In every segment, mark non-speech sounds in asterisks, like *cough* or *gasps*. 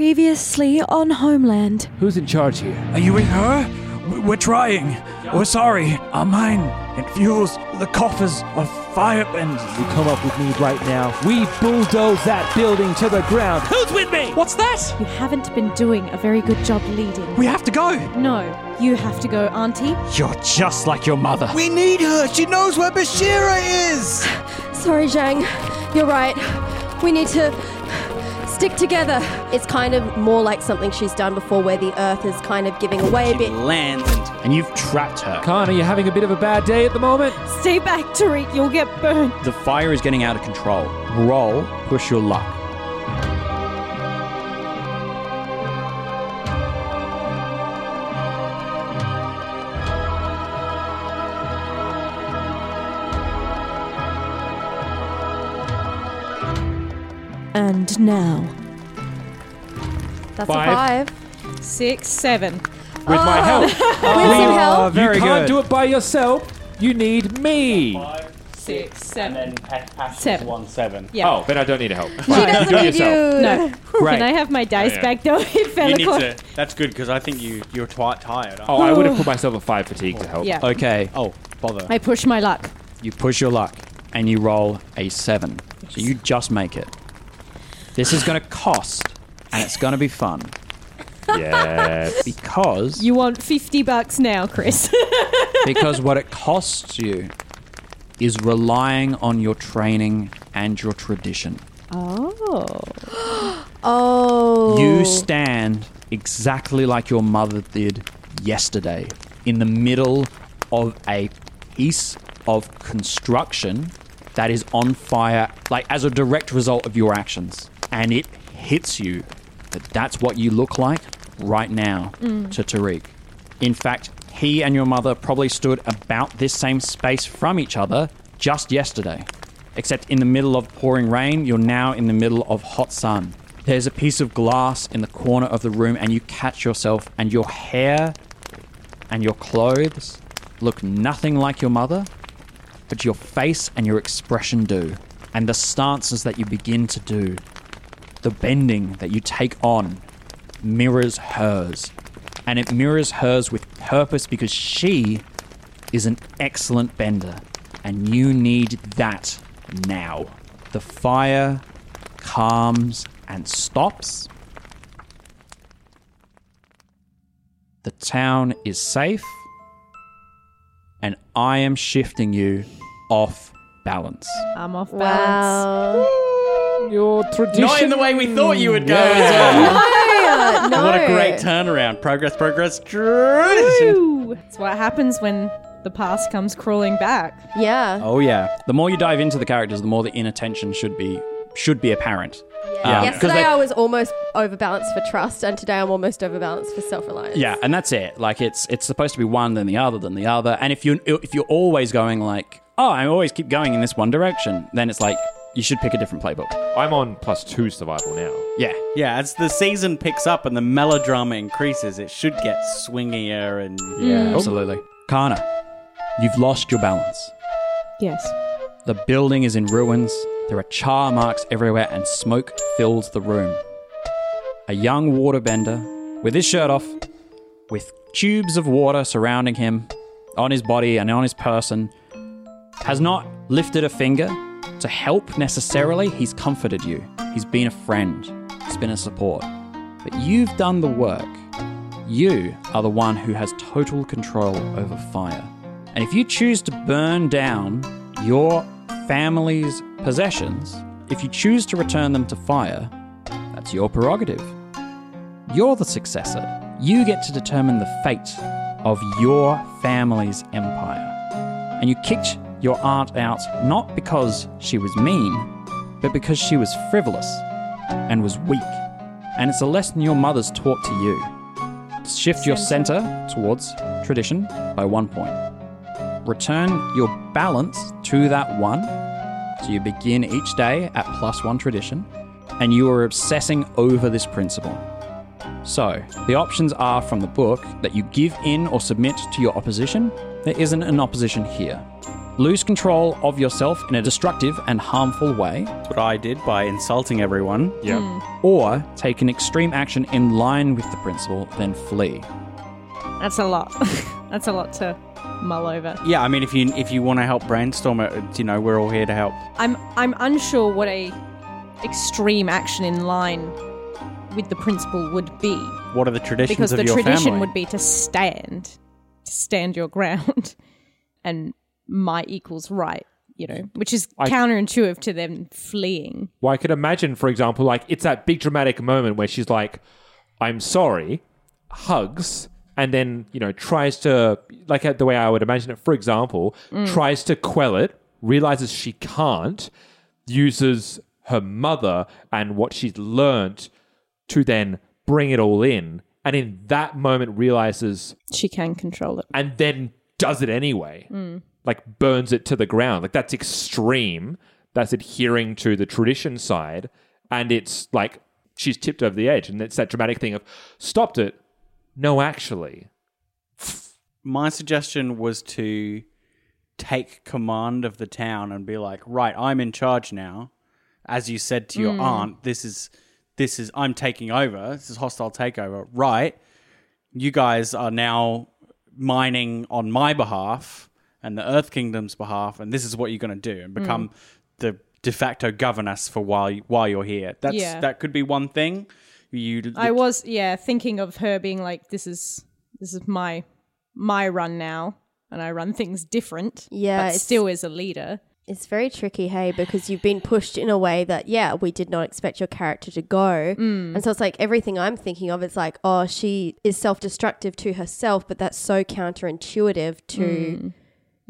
Previously on Homeland. Who's in charge here? Are you with her? We're trying. We're sorry. Our mine, it fuels the coffers of firebenders. You come up with me right now. We bulldoze that building to the ground. Who's with me? What's that? You haven't been doing a very good job leading. We have to go. No, you have to go, Auntie. You're just like your mother. We need her. She knows where Bashira is. *sighs* Sorry, Zhang. You're right. We need to stick together. It's kind of more like something she's done before where the earth is kind of giving away a bit. Land and, and you've trapped her. Kana, are you having a bit of a bad day at the moment? Stay back, Tariq. You'll get burned. The fire is getting out of control. Roll, push your luck. And now. That's Five. a five. Six, seven. With my oh. help. *laughs* With oh, some help. very you can't good. do it by yourself. You need me. Six, seven. And then Pat, Pat Seven. one seven. Yeah. Oh, then I don't need help. She doesn't do it need yourself. you. No. *laughs* Great. Can I have my dice yeah. back though? *laughs* It fell You need across. to. That's good because I think you you're quite tired. Oh, I would have put myself a five fatigue to help. Yeah. Okay. Oh, bother. I push my luck. you push your luck and you roll a seven. So you just make it. This is going to cost and it's going to be fun Yes. because You want 50 bucks now, Chris. *laughs* because what it costs you is relying on your training and your tradition. oh. *gasps* Oh. You stand exactly like your mother did yesterday in the middle of a piece of construction that is on fire, like as a direct result of your actions. And it hits you that that's what you look like right now mm. to Tariq. In fact, he and your mother probably stood about this same space from each other just yesterday. Except in the middle of pouring rain, you're now in the middle of hot sun. There's a piece of glass in the corner of the room, and you catch yourself, and your hair and your clothes look nothing like your mother, but your face and your expression do. And the stances that you begin to do, the bending that you take on, mirrors hers. And it mirrors hers with purpose because she is an excellent bender. And you need that now. The fire calms and stops. The town is safe. And I am shifting you off balance. I'm off balance. Wow. Your tradition. Not in the way we thought you would go Yeah. as well. No, no. What a great turnaround. Progress, progress. Woo! It's what happens when the past comes crawling back. Yeah. Oh yeah. The more you dive into the characters, the more the inattention should be should be apparent. Um, 'cause Yesterday they- I was almost overbalanced for trust, and today I'm almost overbalanced for self-reliance. Yeah, and that's it. Like it's it's supposed to be one then the other then the other. And if you if you're always going like, oh, I always keep going in this one direction, then it's like you should pick a different playbook. I'm on plus two survival now. Yeah. Yeah, as the season picks up and the melodrama increases, it should get swingier and Yeah, mm. oh. absolutely. Kana, you've lost your balance. Yes. The building is in ruins. There are char marks everywhere, and smoke fills the room. A young waterbender, with his shirt off, with tubes of water surrounding him, on his body and on his person, has not lifted a finger to help necessarily. He's comforted you. He's been a friend. He's been a support. But you've done the work. You are the one who has total control over fire. And if you choose to burn down your family's possessions, if you choose to return them to fire, that's your prerogative. You're the successor. You get to determine the fate of your family's empire. And you kicked your aunt out not because she was mean, but because she was frivolous and was weak. And it's a lesson your mother's taught to you. Shift your center towards tradition by one point. Return your balance to that one. So you begin each day at plus one tradition, and you are obsessing over this principle. So, the options are from the book that you give in or submit to your opposition. There isn't an opposition here. Lose control of yourself in a destructive and harmful way. That's what I did by insulting everyone. Yeah. Hmm. Or take an extreme action in line with the principle, then flee. That's a lot. *laughs* That's a lot to mull over. Yeah, I mean, if you if you want to help brainstorm it, uh, you know, we're all here to help. I'm I'm unsure what a extreme action in line with the principle would be. What are the traditions because of the your tradition family? would be to stand, to stand your *laughs* ground, and my equals right. You know, which is I- counterintuitive to them fleeing. Well, I could imagine, for example, like it's that big dramatic moment where she's like, "I'm sorry," hugs, and then you know tries to, like the way I would imagine it. For example, Mm. tries to quell it, realizes she can't, uses her mother and what she's learned to then bring it all in, and in that moment realizes She can control it. and then does it anyway. Mm. Like burns it to the ground. Like that's extreme. That's adhering to the tradition side. And it's like she's tipped over the edge. And it's that dramatic thing of stopped it. No, actually. My suggestion was to take command of the town and be like, right, I'm in charge now. As you said to your Mm. aunt, this is this is I'm taking over. This is hostile takeover. Right. You guys are now mining on my behalf and the Earth Kingdom's behalf, and this is what you're gonna do and become Mm. the de facto governess for while you, while you're here. That's Yeah. that could be one thing. You I was, yeah, thinking of her being like, "This is this is my my run now, and I run things different." Yeah, but still is a leader. It's very tricky, hey, because you've been pushed in a way that, yeah, we did not expect your character to go. Mm. And so it's like everything I'm thinking of, it's like, oh, she is self destructive to herself, but that's so counterintuitive to Mm.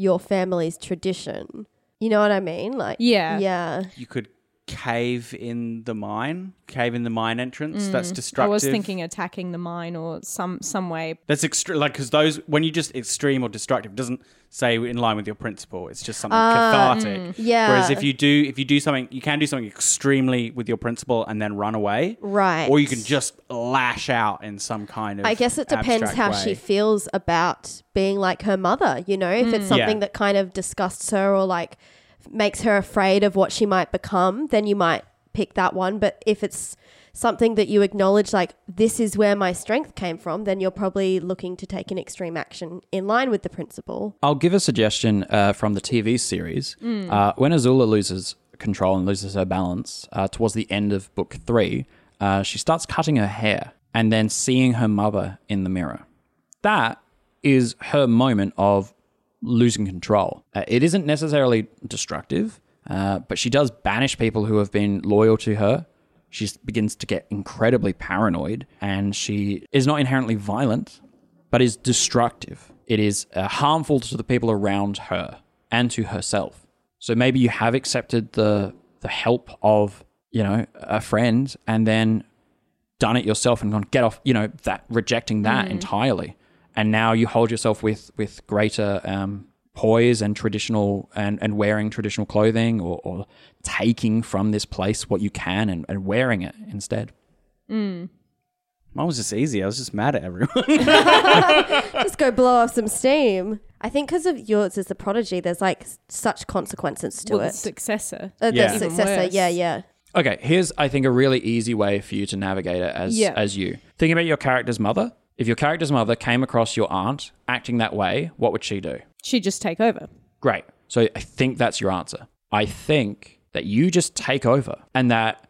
Your family's tradition. You know what I mean? Like, Yeah. Yeah. you could cave in the mine, cave in the mine entrance. That's Mm. destructive. I was thinking attacking the mine or some some way. That's extreme, like because those when you just extreme or destructive doesn't say in line with your principle. It's just something Ah, cathartic. mm. Yeah. Whereas if you do if you do something, you can do something extremely with your principle and then run away. Right. Or you can just lash out in some kind of. I guess it depends how way. she feels about being like her mother, you know, if it's Mm. something Yeah. that kind of disgusts her or like makes her afraid of what she might become, then you might pick that one. But if it's something that you acknowledge, like, this is where my strength came from, then you're probably looking to take an extreme action in line with the principle. I'll give a suggestion uh, from the TV series. Mm. Uh, when Azula loses control and loses her balance uh, towards the end of book three, uh, she starts cutting her hair and then seeing her mother in the mirror. That is her moment of losing control. Uh, it isn't necessarily destructive, uh, but she does banish people who have been loyal to her. She begins to get incredibly paranoid, and she is not inherently violent, but is destructive. It is uh, harmful to the people around her and to herself. So maybe you have accepted the the help of you know a friend, and then done it yourself and gone get off. You know that rejecting that Mm. entirely, and now you hold yourself with with greater um, poise and traditional and, and wearing traditional clothing or, or taking from this place what you can and, and wearing it instead. Mm. Mine was just easy. I was just mad at everyone. *laughs* *laughs* Just go blow off some steam. I think because of yours as the prodigy, there's like such consequences to Well, the it. successor. Uh, the Yeah. Even successor, yeah, yeah. Okay, here's I think a really easy way for you to navigate it as Yeah. as you. Think about your character's mother. If your character's mother came across your aunt acting that way, what would she do? She'd just take over. Great. So I think that's your answer. I think that you just take over and that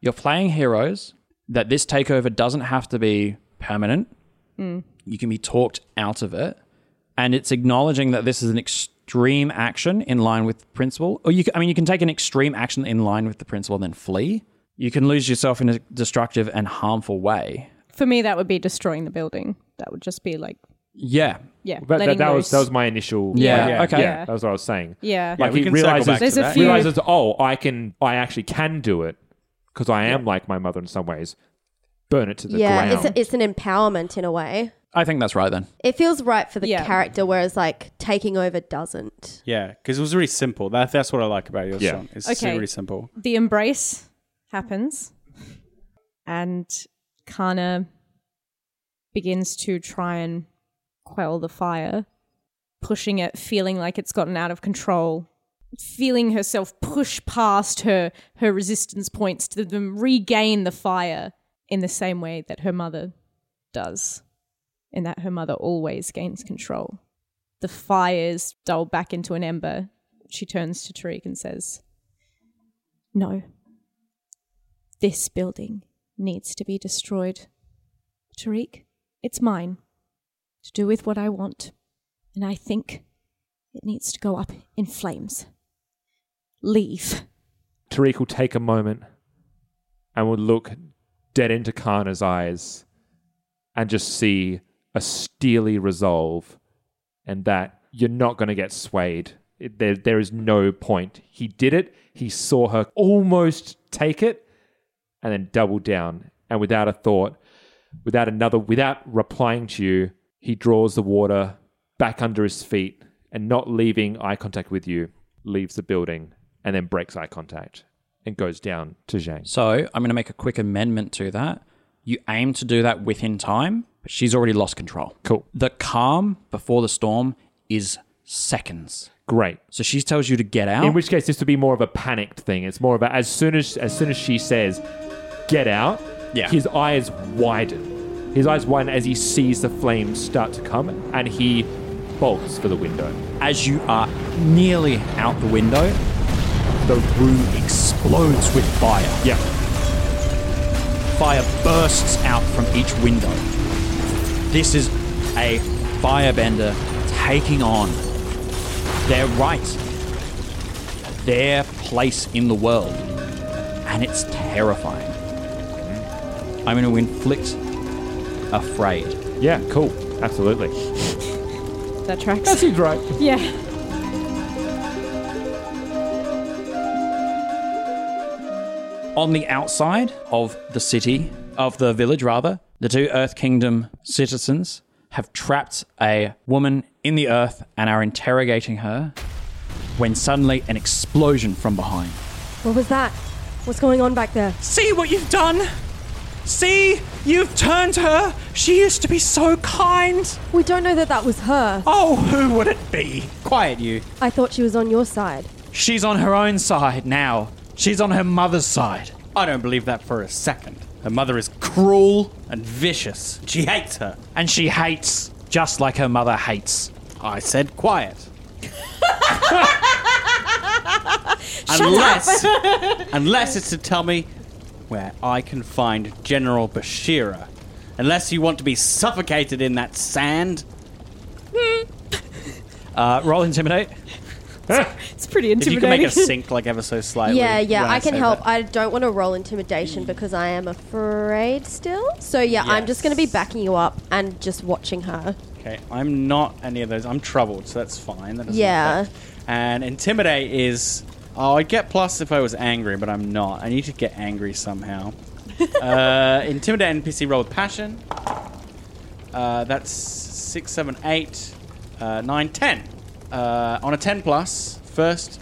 you're playing heroes, that this takeover doesn't have to be permanent. Mm. You can be talked out of it. And it's acknowledging that this is an extreme action in line with principle. Or you can, I mean, you can take an extreme action in line with the principle and then flee. You can lose yourself in a destructive and harmful way. For me, that would be destroying the building. That would just be like, Yeah. yeah, But that, that was that was my initial. Yeah, yeah, okay. Yeah, that was what I was saying. Yeah. Yeah, like we he can realizes back There's a few- realizes oh I can I actually can do it because I am like my mother in some ways. Burn it to the yeah, ground. it's, a, it's an empowerment in a way. I think that's right then. It feels right for the Yeah. character, whereas like taking over doesn't. yeah, because it was really simple. That, that's what I like about yours, Yeah. Sean. It's Okay. really simple. the embrace happens, and Kana begins to try and quell the fire, pushing it, feeling like it's gotten out of control, feeling herself push past her her resistance points to them regain the fire in the same way that her mother does, in that her mother always gains control. The fires dull back into an ember. She turns to Tariq and says, No. This building needs to be destroyed. Tariq, it's mine. To do with what I want. And I think it needs to go up in flames. Leave. Tariq will take a moment and will look dead into Kana's eyes and just see a steely resolve and that you're not going to get swayed. It, there, there is no point. He did it. He saw her almost take it and then double down. And without a thought, without another, without replying to you, he draws the water back under his feet and not leaving eye contact with you, leaves the building and then breaks eye contact and goes down to Zhang. So I'm going to make a quick amendment to that. You aim to do that within time, but she's already lost control. Cool. The calm before the storm is seconds. Great. So she tells you to get out. In which case, this would be more of a panicked thing. It's more of a as soon as as soon as she says, "Get out," Yeah. his eyes widen. His eyes widen as he sees the flames start to come, and he bolts for the window. As you are nearly out the window, the room explodes with fire. Yeah. Fire bursts out from each window. This is a firebender taking on their right, their place in the world. And it's terrifying. I'm going to inflict afraid. Yeah, cool. Absolutely. That tracks. That seems right. *laughs* yeah. On the outside of the city, of the village rather, the two Earth Kingdom citizens have trapped a woman in the earth and are interrogating her when suddenly an explosion from behind. What was that? What's going on back there? See what you've done? See, you've turned her. She used to be so kind. We don't know that that was her. Oh, who would it be? Quiet, you. I thought she was on your side. She's on her own side now. She's on her mother's side. I don't believe that for a second. Her mother is cruel and vicious. She hates her. And she hates just like her mother hates. I said quiet. unless, unless it's to tell me where I can find General Bashira. Unless you want to be suffocated in that sand. Uh, roll intimidate. It's pretty If you can make it sink like ever so slightly. yeah, yeah, when I, can say help. that. I don't want to roll intimidation because I am afraid still. So yeah, I'm just going to be backing you up and just watching her. Okay, I'm not any of those. I'm troubled, so that's fine. That doesn't Yeah. affect- And intimidate is. Oh, I'd get plus if I was angry, but I'm not. I need to get angry somehow. *laughs* uh, intimidate NPC roll with passion. Uh, that's six, seven, eight, uh, nine, ten. Uh, on a 10 plus, first,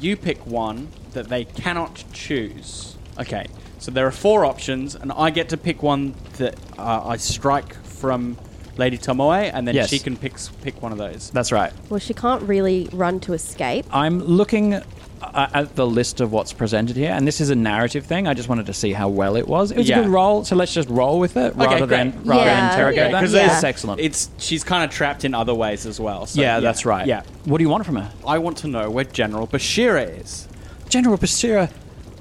you pick one that they cannot choose. Okay, so there are four options, and I get to pick one that uh, I strike from Lady Tomoe, and then Yes. she can pick pick one of those. That's right. Well, she can't really run to escape. I'm looking uh, at the list of what's presented here, and this is a narrative thing. I just wanted to see how well it was. It was Yeah. a good roll, so let's just roll with it Okay, rather than rather Yeah, than interrogate yeah, that. Because Yeah. That's excellent. It's she's kind of trapped in other ways as well. So, yeah, that's right. Yeah, What do you want from her? I want to know where General Bashira is. General Bashira,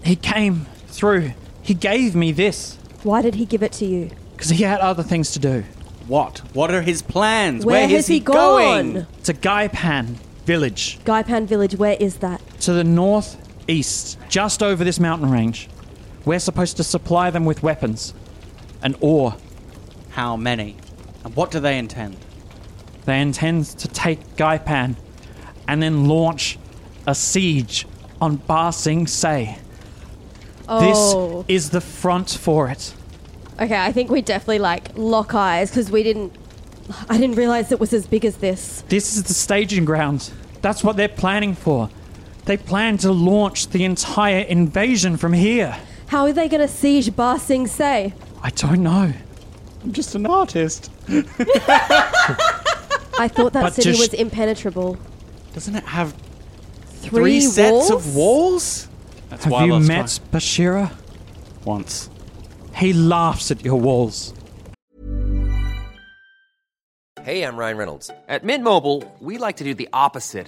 he came through. He gave me this Why did he give it to you? because he had other things to do. What? What are his plans? Where is has he going? gone? It's a Gaipan village Gaipan Village, where is that? To the northeast, just over this mountain range. We're supposed to supply them with weapons and ore. How many? And what do they intend? They intend to take Gaipan and then launch a siege on Ba Sing Se. Oh. This is the front for it. Okay, I think we definitely like lock eyes because we didn't. I didn't realize it was as big as this. This is the staging ground. That's what they're planning for. They plan to launch the entire invasion from here. How are they going to siege Ba Sing Se? I don't know. I'm just an artist. I thought that But city just- was impenetrable. Doesn't it have Three, three sets walls? of walls? That's Have why I you lost met mine. Bashira? once? He laughs at your walls. Hey, I'm Ryan Reynolds. At Mint Mobile, we like to do the opposite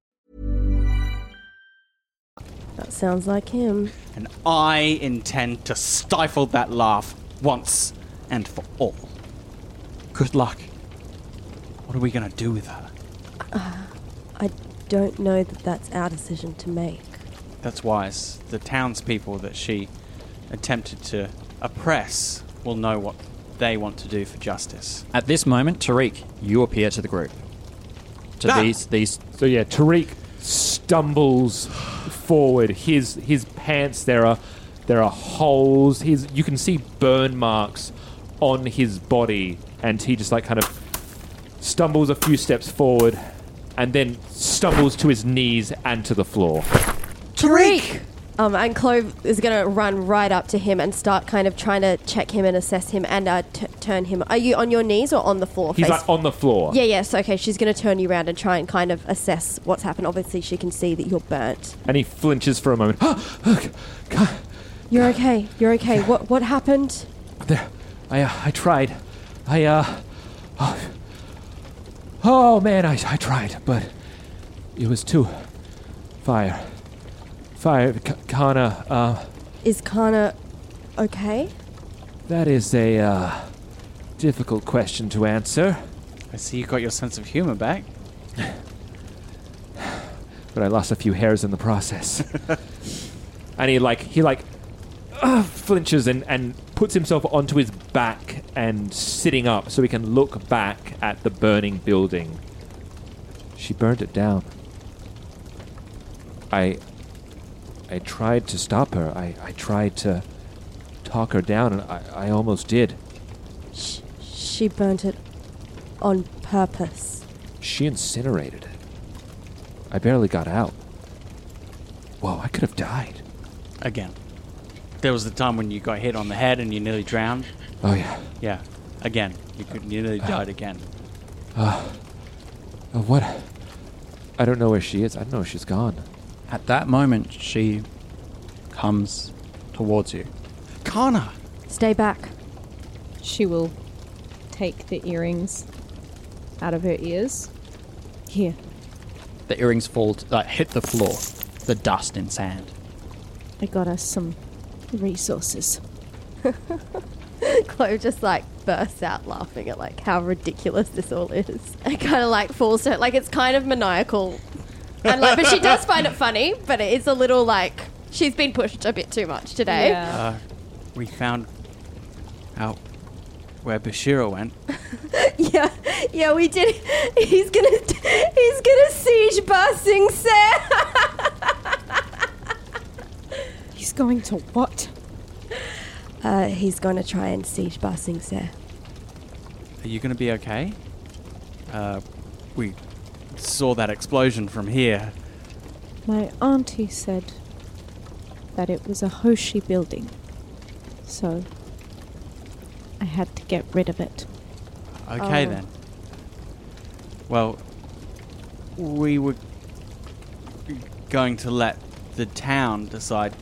That sounds like him. And I intend to stifle that laugh once and for all. Good luck. What are we going to do with her? I don't know that that's our decision to make. That's wise. The townspeople that she attempted to oppress will know what they want to do for justice. At this moment, Tariq, you appear to the group. To Ah. these these So yeah, Tariq stumbles forward. His his pants there are there are holes. His you can see burn marks on his body, and he just like kind of stumbles a few steps forward, and then stumbles to his knees and to the floor. Tariq! Um, and Clove is going to run right up to him and start kind of trying to check him and assess him and uh, t- turn him. Are you on your knees or on the floor? He's face- like on the floor. Yeah, yes. Okay, she's going to turn you around and try and kind of assess what's happened. Obviously, she can see that you're burnt. and he flinches for a moment. *gasps* You're okay. You're okay. What what happened? There, I, uh, I tried. I, uh, oh, oh man, I, I tried, but it was too fire, fire. K- Kana, uh, Is Kana okay? that is a uh, difficult question to answer. I see you got your sense of humor back. *sighs* but I lost a few hairs in the process. *laughs* and he like he like uh, flinches and and puts himself onto his back and sitting up so he can look back at the burning building. She burned it down. I I tried to stop her. I, I tried to talk her down and I, I almost did. She she burnt it on purpose. She incinerated it. I barely got out. Whoa, I could have died. Again. There was the time when you got hit on the head and you nearly drowned. Oh yeah. Yeah. Again. You could you nearly died again. Uh, uh, what? I don't know where she is. I don't know if she's gone. At that moment, she comes towards you. Kana! Stay back. She will take the earrings out of her ears. Here. The earrings fall, t- like, hit the floor. The dust and sand. I got us some resources. *laughs* Chloe just like bursts out laughing at like how ridiculous this all is. It kind of like falls to like it's kind of maniacal, and like but she does find it funny, but it is a little like she's been pushed a bit too much today. Uh, we found out where Bashira went. *laughs* yeah, yeah, we did. He's gonna he's gonna siege Ba Sing Se. *laughs* He's going to what? Uh, he's gonna try and siege Ba Sing Se. Are you going to be okay? Uh, we saw that explosion from here. My auntie said that it was a Hoshi building. So I had to get rid of it. Okay Oh. then. Well, we were going to let the town decide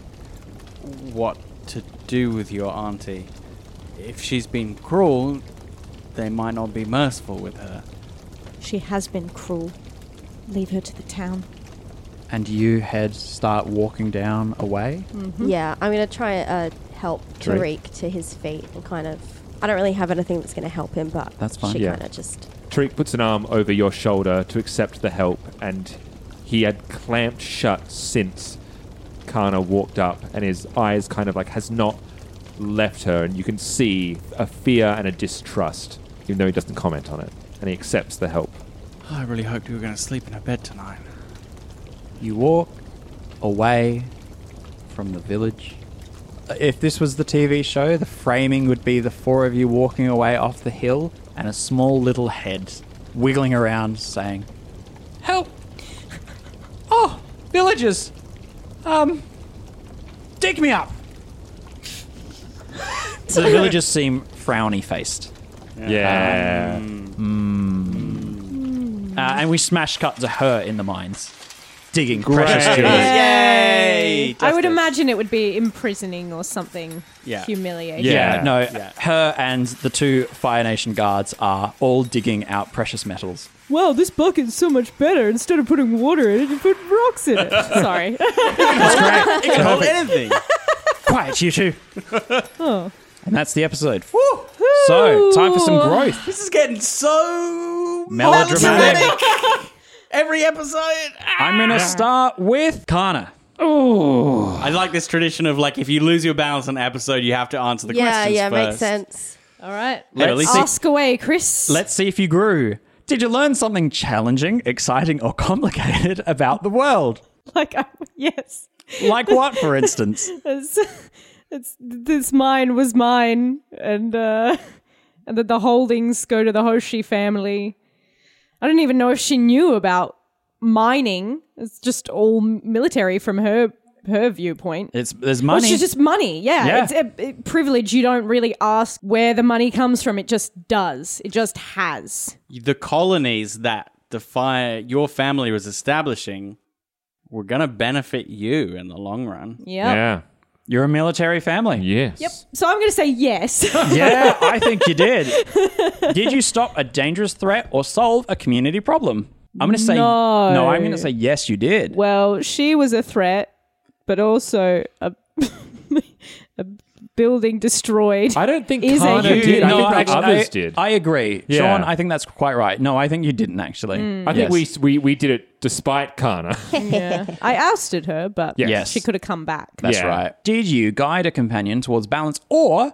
what to do with your auntie. If she's been cruel, they might not be merciful with her. She has been cruel. Leave her to the town. And you head, start walking down away. Yeah, I'm gonna try uh help Tariq. Tariq to his feet and kind of. I don't really have anything that's gonna help him, but That's fine. She Yeah. kind of just. Tariq puts an arm over your shoulder to accept the help, and he had clamped shut since Kana walked up, and his eyes kind of like has not left her, and you can see a fear and a distrust, even though he doesn't comment on it, and he accepts the help. I really hoped you were going to sleep in a bed tonight. You walk away from the village. If this was the TV show, the framing would be the four of you walking away off the hill and a small little head wiggling around saying, Help! *laughs* Oh, villagers! Um, dig me up! *laughs* so the villagers seem frowny faced. Yeah. Mm. Uh, and we smash cut to her in the mines, digging Great. precious jewels. Yay! I would imagine it would be imprisoning or something Yeah. humiliating. Yeah, no, her and the two Fire Nation guards are all digging out precious metals. Wow, this bucket's so much better. Instead of putting water in it, you put rocks in it. *laughs* Sorry. It can hold anything. Quiet, you two. oh. And that's the episode. So, time for some growth. This is getting so Melodramatic. Every episode. I'm going to start with Kana. Oh, I like this tradition of like if you lose your balance on an episode, you have to answer the yeah, questions yeah, first. makes sense. All right. Let's Let's see- ask away, Chris. Let's see if you grew. Did you learn something challenging, exciting, or complicated *laughs* about the world? Like, I, yes. Like what, for instance? *laughs* It's, it's this mine was mine, and uh, and that the holdings go to the Hoshi family. I don't even know if she knew about mining. It's just all military from her her viewpoint. It's there's Well, money. it's just money. Yeah, Yeah. it's a, a privilege. You don't really ask where the money comes from. It just does. It just has. The colonies that the fire your family was establishing were gonna benefit you in the long run. Yep. Yeah. You're a military family. Yes. Yep. So I'm going to say yes. *laughs* yeah, I think you did. Did you stop a dangerous threat or solve a community problem? I'm going to say No. no. I'm going to say yes, you did. Well, she was a threat, but also a, *laughs* a building destroyed. I don't think is Kana a did. huge- I think actually, others I, did. I agree, Yeah. Sean. I think that's quite right. No, I think you didn't actually. Mm. I think Yes. we, we we did it despite Kana. *laughs* yeah. I ousted her, but Yes. she could have come back. That's Yeah. right. Did you guide a companion towards balance or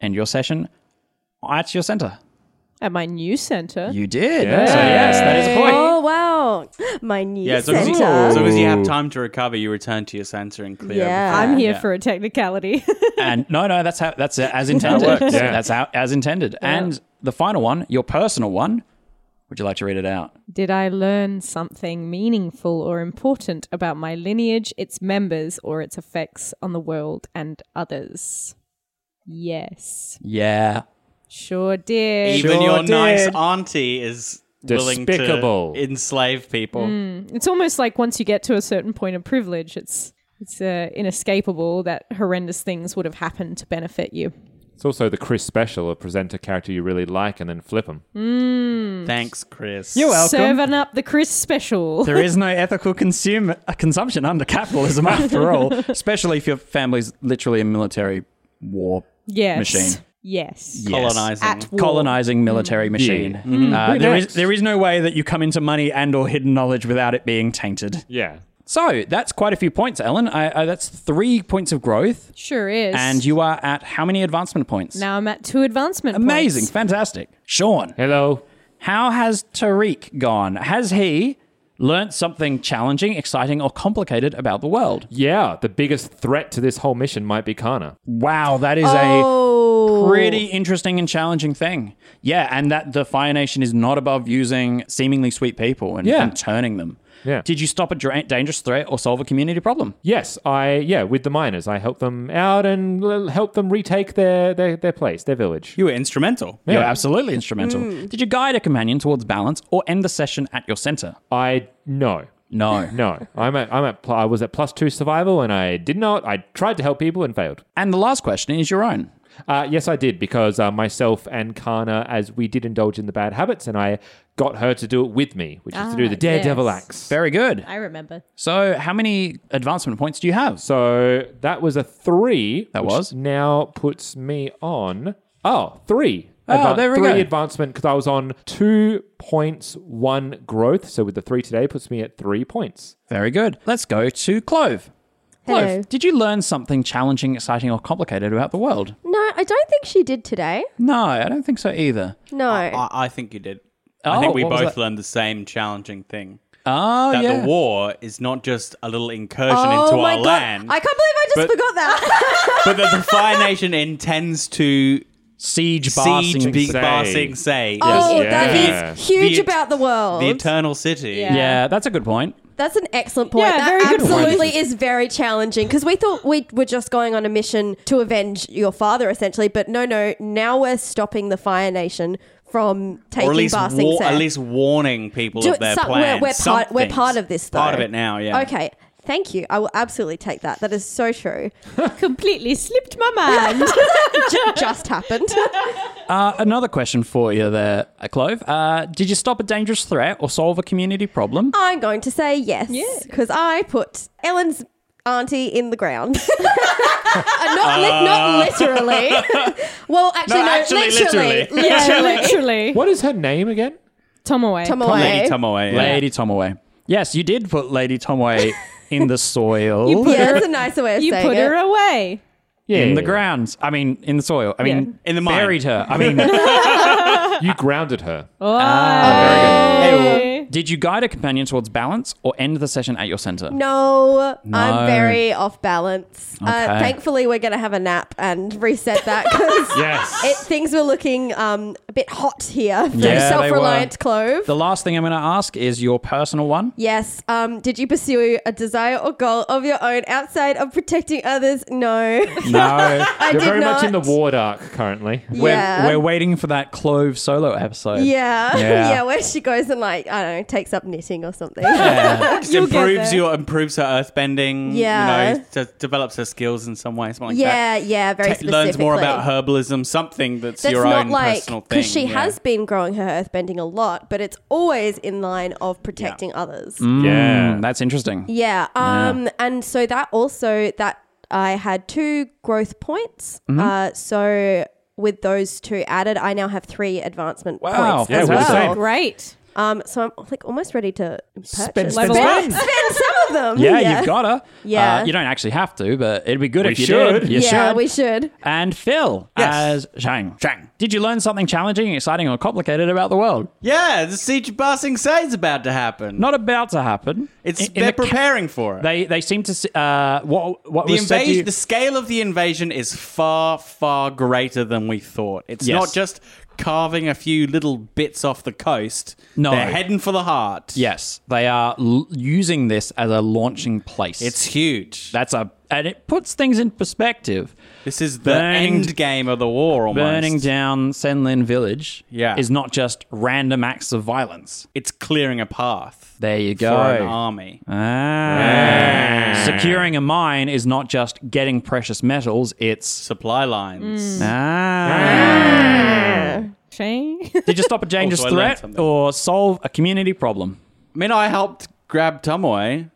end your session at your center? At my new center. You did. Yeah. So yes, that is a point. Oh wow, my new Yeah, as long as, you, center. as long as you have time to recover, you return to your center and clear. Yeah. everything. I'm here Yeah. for a technicality. *laughs* and no, no, that's how that's uh, as intended. works. Yeah. That's how as intended. And the final one, your personal one. Would you like to read it out? Did I learn something meaningful or important about my lineage, its members, or its effects on the world and others? Yes. Yeah. Sure did. Even Sure your nice did. auntie is willing Despicable. to enslave people. Mm. It's almost like once you get to a certain point of privilege, it's it's uh, inescapable that horrendous things would have happened to benefit you. It's also the Chris special of present a character you really like and then flip them. Mm. Thanks, Chris. You're welcome. Serving up the Chris special. There is no ethical consume, uh, consumption under capitalism after all, *laughs* especially if your family's literally a military war yes. machine. Yes. Yes. Colonizing. At war. colonizing military machine. Yeah. Mhm. Uh, Very there nice. is there is no way that you come into money and or hidden knowledge without it being tainted. Yeah. So that's quite a few points, Ellen. I, I, that's three points of growth, Sure is. and you are at how many advancement points? Now I'm at two advancement Amazing, points. fantastic. Sean, Hello. how has Tariq gone? Has he learnt something challenging, exciting, or complicated about the world? Yeah, the biggest threat to this whole mission might be Kana. Wow, that is Oh. a pretty interesting and challenging thing. Yeah, and that the Fire Nation is not above using seemingly sweet people and, Yeah. and turning them. Yeah. Did you stop a dra- dangerous threat or solve a community problem? Yes, I yeah, with the miners, I helped them out and l- helped them retake their their, their place, their village. You were instrumental. You're absolutely instrumental. Mm. Did you guide a companion towards balance or end the session at your center? I no. No. No, I'm at I'm at pl- I was at plus two survival and I did not. I tried to help people and failed. And the last question is your own. Uh, yes, I did because uh, myself and Kana, as we did indulge in the bad habits, and I got her to do it with me, which is to do Ah, the daredevil yes. acts. Very good. I remember. So, how many advancement points do you have? So that was a three. That which was? now puts me on oh three. Oh, there we three go. advancement because I was on two points, one growth. So with the three today, puts me at three points. Very good. Let's go to Clove. Clove, Hello. did you learn something challenging, exciting, or complicated about the world? No, I don't think she did today. No, I don't think so either. No. I, I think you did. Oh, I think we what was both that? learned the same challenging thing. Oh, that yeah. the war is not just a little incursion oh into my our god! land, I can't believe I just But- forgot that. *laughs* but that the Fire Nation intends to siege Ba Sing siege Big Se. Ba Sing Se. oh, Yes, that yeah. is huge The- about the world. the eternal city. Yeah. Yeah, that's a good point. That's an excellent point. Yeah, that very good point. absolutely is very challenging because we thought we were just going on a mission to avenge your father, essentially. But no, no, now we're stopping the Fire Nation from taking or at least, Ba Sing wa- Se. at least warning people Do- of their some- plans. We're, we're part. We're part of this. Though. Part of it now. Yeah. Okay. Thank you. I will absolutely take that. That is so true. *laughs* Completely slipped my mind. *laughs* Ju- just happened. *laughs* Uh, another question for you there, uh, Clove. Uh, did you stop a dangerous threat or solve a community problem? I'm going to say yes. Yeah. Because I put Ellen's auntie in the ground. Uh, not, li- not literally. well, actually, No, no, actually, literally. literally. yeah, Literally. literally. What is her name again? Tomoe. Tomoe. Lady Tomoe. Yeah. Lady Tomaway. Yes, you did put Lady Tomaway in the soil. You put Yeah, her- that's a nicer way of You saying put it. her away. Yeah, in the grounds. I mean, in the soil. I mean, In the mine. buried her. I *laughs* mean, You grounded her. Oh, ah, Hey, did you guide a companion towards balance or end the session at your center? No, No. I'm very off balance. Uh, thankfully, we're going to have a nap and reset that because *laughs* Yes. things were looking um, a bit hot here for Yeah, they self-reliant were. Clove. The last thing I'm going to ask is your personal one. Yes. Um, did you pursue a desire or goal of your own outside of protecting others? No. No. *laughs* I You're did very not. much in the war dark currently. Yeah. We're, we're waiting for that Clove solo episode. *laughs* yeah. Yeah. where she goes and like I don't know, takes up knitting or something. *laughs* Just You'll get improves there. your improves her earthbending. Yeah. You know, de- develops her skills in some way. Something like yeah, that. yeah, very Ta- learns more about herbalism. Something that's, That's your not own like personal thing. because she yeah. has been growing her earthbending a lot, but it's always in line of protecting others. Mm, Yeah. That's interesting. Yeah. Um. And so that also that I had two growth points. Mm-hmm. Uh. So with those two added, I now have three advancement Wow. points Yeah, as we're the well. same. Great. Um. So I'm like almost ready to purchase. Spend- Level spend- up. Spend *laughs* some of them. Yeah, you've gotta. Yeah. Uh, you don't actually have to, but it'd be good We if you should. did. You yeah, should. we should. and Phil Yes. as Zhang. Zhang. Did you learn something challenging, exciting, or complicated about the world? Yeah, the siege of Ba Sing Se is about to happen. Not about to happen. it's In- in they're the ca- preparing for it. They they seem to s- uh what what the was said to invasion, you- the scale of the invasion is far, far greater than we thought. It's Yes. not just carving a few little bits off the coast. No. they're heading for the heart. Yes, they are l- using this as a launching place. it's huge. that's a and it puts things in perspective. This is the end game of the war almost. Burning down Senlin village Yeah. is not just random acts of violence. It's clearing a path. There you go. For an army. Ah. Securing a mine is not just getting precious metals, it's supply lines. Ah. Shane? Did you stop a *laughs* dangerous Also, threat or solve a community problem? I mean, I helped grab Tomoe.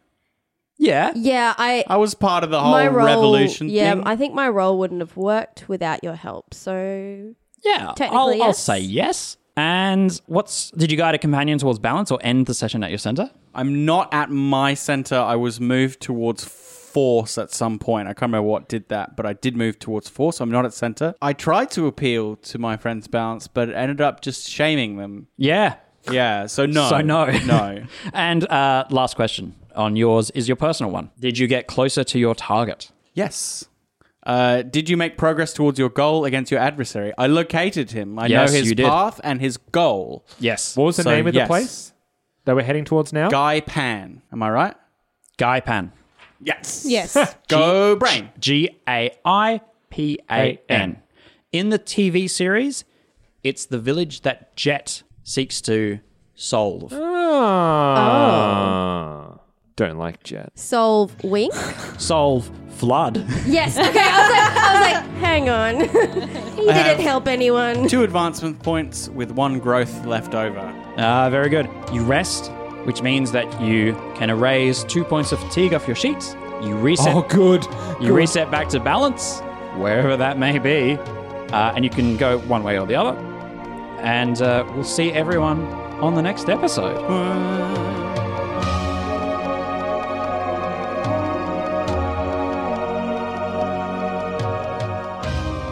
Yeah. Yeah, I I was part of the whole my role, revolution Yeah, thing. I think my role wouldn't have worked without your help. So Yeah, technically, I'll, I'll say yes. And what's did you guide a companion towards balance or end the session at your center? I'm not at my center. I was moved towards force at some point. I can't remember what did that, but I did move towards force. I'm not at center. I tried to appeal to my friend's balance, but it ended up just shaming them. Yeah. Yeah. So no. So no. *laughs* No. and uh, last question on yours is your personal one. Did you get closer to your target? Yes. Uh, did you make progress towards your goal against your adversary? I located him. I Yes, know his you did. path and his goal. Yes. What was the So, name of yes. the place that we're heading towards now? Gaipan. Am I right? Gaipan. Yes. Yes. *laughs* Go brain. G A I P A N. In the TV series, it's the village that Jet seeks to solve. Ah. Don't like Jet. solve wink. Solve flood. yes. Okay. I was like, I was like, hang on. *laughs* he I have didn't help anyone. Two advancement points with one growth left over. Ah, very good. You rest, which means that you can erase two points of fatigue off your sheets. You reset. Oh, good. You Good. reset back to balance, wherever that may be, uh, and you can go one way or the other. And uh, we'll see everyone on the next episode.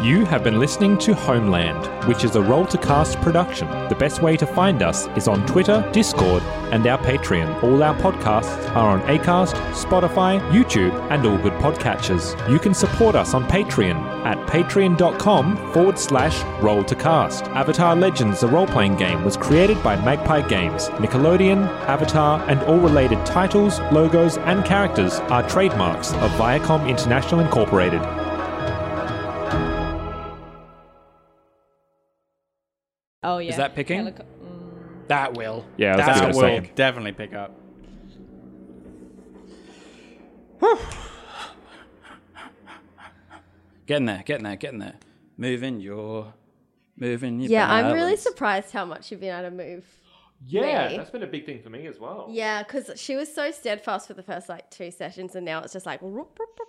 You have been listening to Homeland, which is a roll to cast production. The best way to find us is on Twitter, Discord, and our Patreon. All our podcasts are on Acast, Spotify, YouTube, and all good podcatchers. You can support us on Patreon at patreon.com forward slash roll to cast. Avatar Legends, the role playing game, was created by Magpie Games. Nickelodeon, Avatar, and all related titles, logos, and characters are trademarks of Viacom International Incorporated. Oh yeah. Is that picking? Helico- mm. That will. Yeah, I was That's gonna gonna say. will. Definitely pick up. Getting there, getting there, getting there. Moving your, moving your. Yeah, I'm really surprised how much you've been able to move. Yeah, me. that's been a big thing for me as well. Yeah, because she was so steadfast for the first like two sessions, and now it's just like. whoop, whoop, whoop,